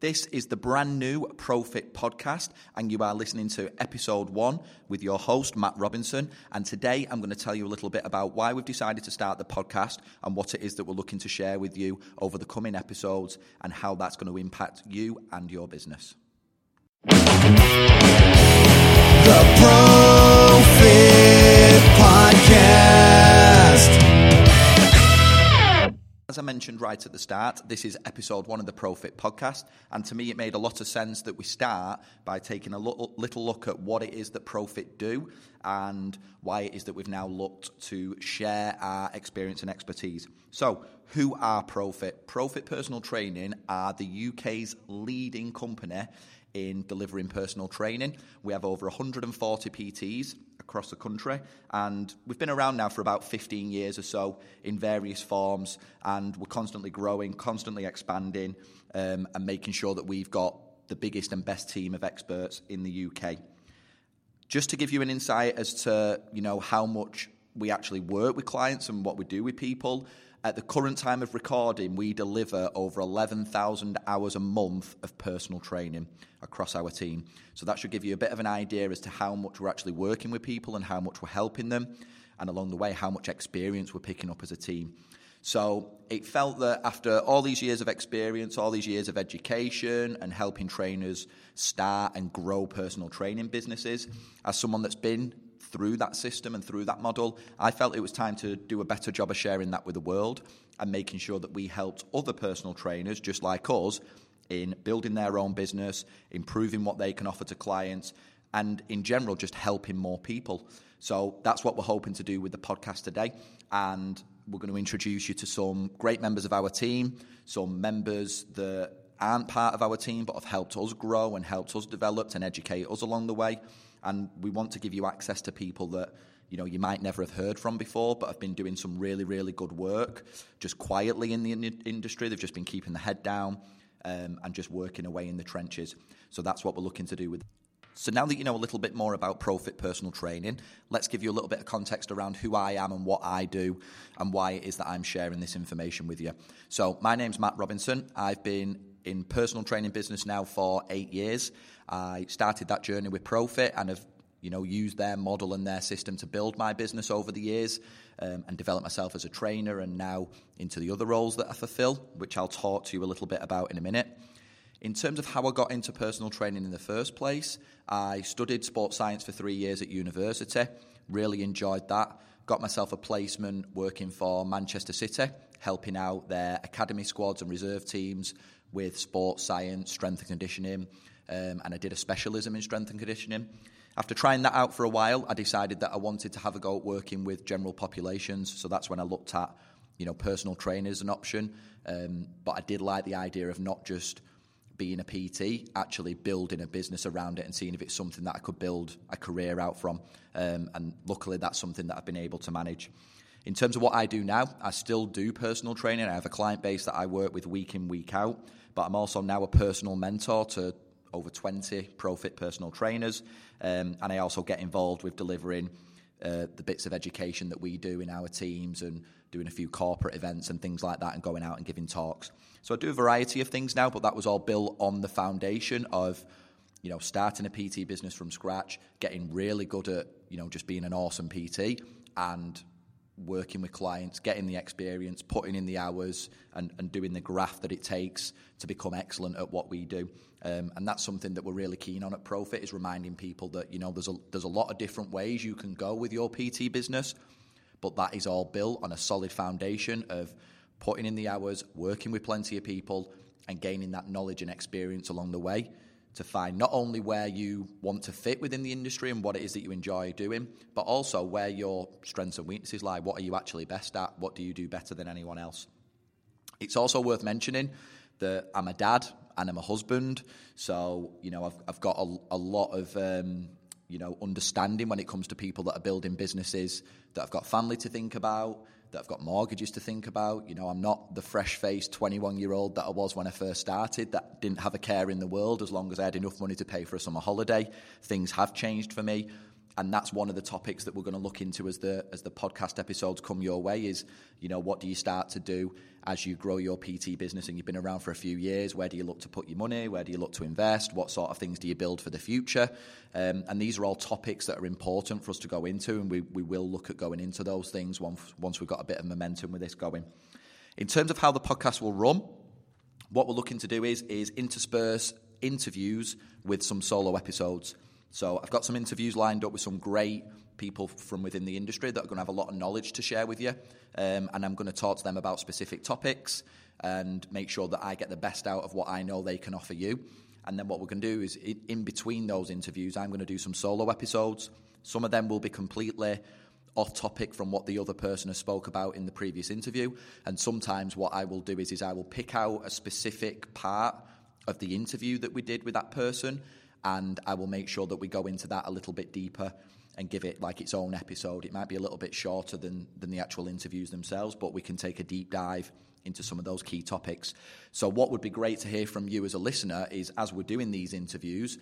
This is the brand new Pro-Fit podcast, and you are listening to episode one with your host, Matt Robinson. And today I'm going to tell you a little bit about why we've decided to start the podcast and what it is that we're looking to share with you over the coming episodes and how that's going to impact you and your business. The Pro-Fit Podcast. As I mentioned right at the start, this is episode one of the Pro-Fit podcast. And to me, it made a lot of sense that we start by taking a little, little look at what it is that Pro-Fit do and why it is that we've now looked to share our experience and expertise. So, who are Pro-Fit? Pro-Fit Personal Training are the UK's leading company in delivering personal training. We have over 140 PTs across the country, and we've been around now for about 15 years or so in various forms, and we're constantly growing, constantly expanding, um, and making sure that we've got the biggest and best team of experts in the UK. Just to give you an insight as to you know how much we actually work with clients and what we do with people. At the current time of recording, we deliver over 11,000 hours a month of personal training across our team. So that should give you a bit of an idea as to how much we're actually working with people and how much we're helping them, and along the way, how much experience we're picking up as a team. So it felt that after all these years of experience, all these years of education, and helping trainers start and grow personal training businesses, as someone that's been through that system and through that model, I felt it was time to do a better job of sharing that with the world and making sure that we helped other personal trainers just like us in building their own business, improving what they can offer to clients, and in general, just helping more people. So that's what we're hoping to do with the podcast today. And we're going to introduce you to some great members of our team, some members that aren't part of our team but have helped us grow and helped us develop and educate us along the way. And we want to give you access to people that you know you might never have heard from before, but have been doing some really, really good work just quietly in the in- industry. They've just been keeping the head down um, and just working away in the trenches. So that's what we're looking to do with. So now that you know a little bit more about Pro-Fit Personal Training, let's give you a little bit of context around who I am and what I do and why it is that I'm sharing this information with you. So my name's Matt Robinson. I've been in personal training business now for eight years. I started that journey with Pro-Fit and have you know used their model and their system to build my business over the years um, and develop myself as a trainer and now into the other roles that I fulfill, which I'll talk to you a little bit about in a minute. In terms of how I got into personal training in the first place, I studied sports science for three years at university, really enjoyed that. Got myself a placement working for Manchester City, helping out their academy squads and reserve teams with sports science, strength and conditioning, um, and I did a specialism in strength and conditioning. After trying that out for a while, I decided that I wanted to have a go at working with general populations. So that's when I looked at, you know, personal trainers as an option. Um, but I did like the idea of not just being a PT, actually building a business around it and seeing if it's something that I could build a career out from. Um, and luckily, that's something that I've been able to manage. In terms of what I do now, I still do personal training. I have a client base that I work with week in, week out, but I'm also now a personal mentor to over 20 Pro-Fit personal trainers. Um, and I also get involved with delivering uh, the bits of education that we do in our teams and doing a few corporate events and things like that and going out and giving talks. So I do a variety of things now, but that was all built on the foundation of you know starting a PT business from scratch, getting really good at you know just being an awesome PT and working with clients, getting the experience, putting in the hours, and, and doing the graft that it takes to become excellent at what we do. Um, and that's something that we're really keen on at Pro-Fit is reminding people that you know there's a there's a lot of different ways you can go with your PT business, but that is all built on a solid foundation of putting in the hours, working with plenty of people, and gaining that knowledge and experience along the way to find not only where you want to fit within the industry and what it is that you enjoy doing, but also where your strengths and weaknesses lie. What are you actually best at? What do you do better than anyone else? It's also worth mentioning that I'm a dad and I'm a husband, so you know I've I've got a, a lot of um, you know understanding when it comes to people that are building businesses that I've got family to think about that I've got mortgages to think about. You know, I'm not the fresh faced 21 year old that I was when I first started, that didn't have a care in the world as long as I had enough money to pay for a summer holiday. Things have changed for me. And that's one of the topics that we're going to look into as the as the podcast episodes come your way is you know what do you start to do as you grow your PT business? And you've been around for a few years. Where do you look to put your money? Where do you look to invest? What sort of things do you build for the future? Um, and these are all topics that are important for us to go into and we, we will look at going into those things once, once we've got a bit of momentum with this going. In terms of how the podcast will run what we're looking to do is is intersperse interviews with some solo episodes so I've got some interviews lined up with some great people from within the industry that are going to have a lot of knowledge to share with you. Um, and I'm going to talk to them about specific topics and make sure that I get the best out of what I know they can offer you. And then what we're going to do is, in between those interviews, I'm going to do some solo episodes. Some of them will be completely off topic from what the other person has spoke about in the previous interview. And sometimes what I will do is, is I will pick out a specific part of the interview that we did with that person and I will make sure that we go into that a little bit deeper and give it like its own episode. It might be a little bit shorter than than the actual interviews themselves, but we can take a deep dive into some of those key topics. So what would be great to hear from you as a listener is as we're doing these interviews,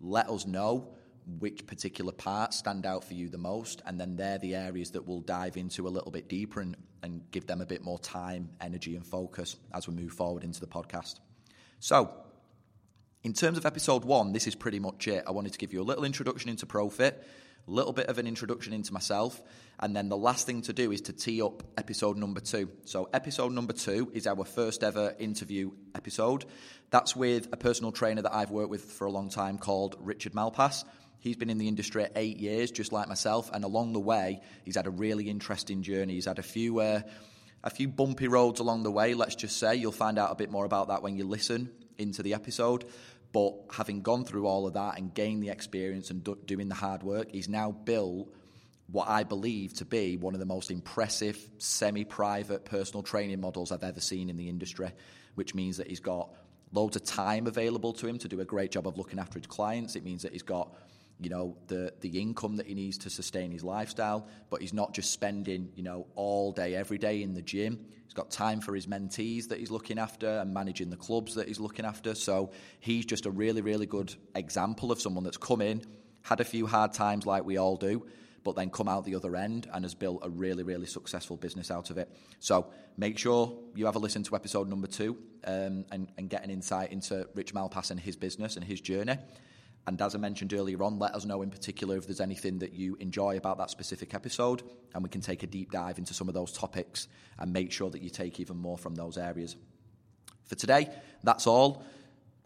let us know which particular parts stand out for you the most, and then they're the areas that we'll dive into a little bit deeper and, and give them a bit more time, energy, and focus as we move forward into the podcast. So, in terms of episode one, this is pretty much it. I wanted to give you a little introduction into Pro-Fit, a little bit of an introduction into myself, and then the last thing to do is to tee up episode number two. So, episode number two is our first ever interview episode. That's with a personal trainer that I've worked with for a long time called Richard Malpass. He's been in the industry eight years, just like myself, and along the way, he's had a really interesting journey. He's had a few. Uh, a few bumpy roads along the way, let's just say. You'll find out a bit more about that when you listen into the episode. But having gone through all of that and gained the experience and do, doing the hard work, he's now built what I believe to be one of the most impressive semi private personal training models I've ever seen in the industry, which means that he's got loads of time available to him to do a great job of looking after his clients. It means that he's got you know the the income that he needs to sustain his lifestyle but he's not just spending you know all day every day in the gym. He's got time for his mentees that he's looking after and managing the clubs that he's looking after. So he's just a really really good example of someone that's come in had a few hard times like we all do but then come out the other end and has built a really really successful business out of it. So make sure you have a listen to episode number two um, and, and get an insight into rich malpass and his business and his journey and as I mentioned earlier on, let us know in particular if there's anything that you enjoy about that specific episode, and we can take a deep dive into some of those topics and make sure that you take even more from those areas. For today, that's all.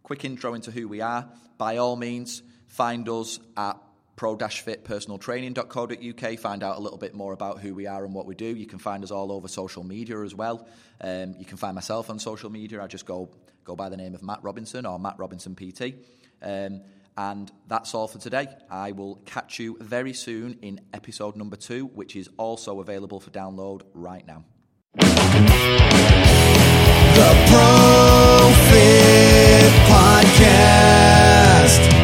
Quick intro into who we are. By all means, find us at pro-fitpersonaltraining.co.uk. Find out a little bit more about who we are and what we do. You can find us all over social media as well. Um, you can find myself on social media. I just go go by the name of Matt Robinson or Matt Robinson PT. Um, and that's all for today. I will catch you very soon in episode number two, which is also available for download right now. The Pro-Fit Podcast.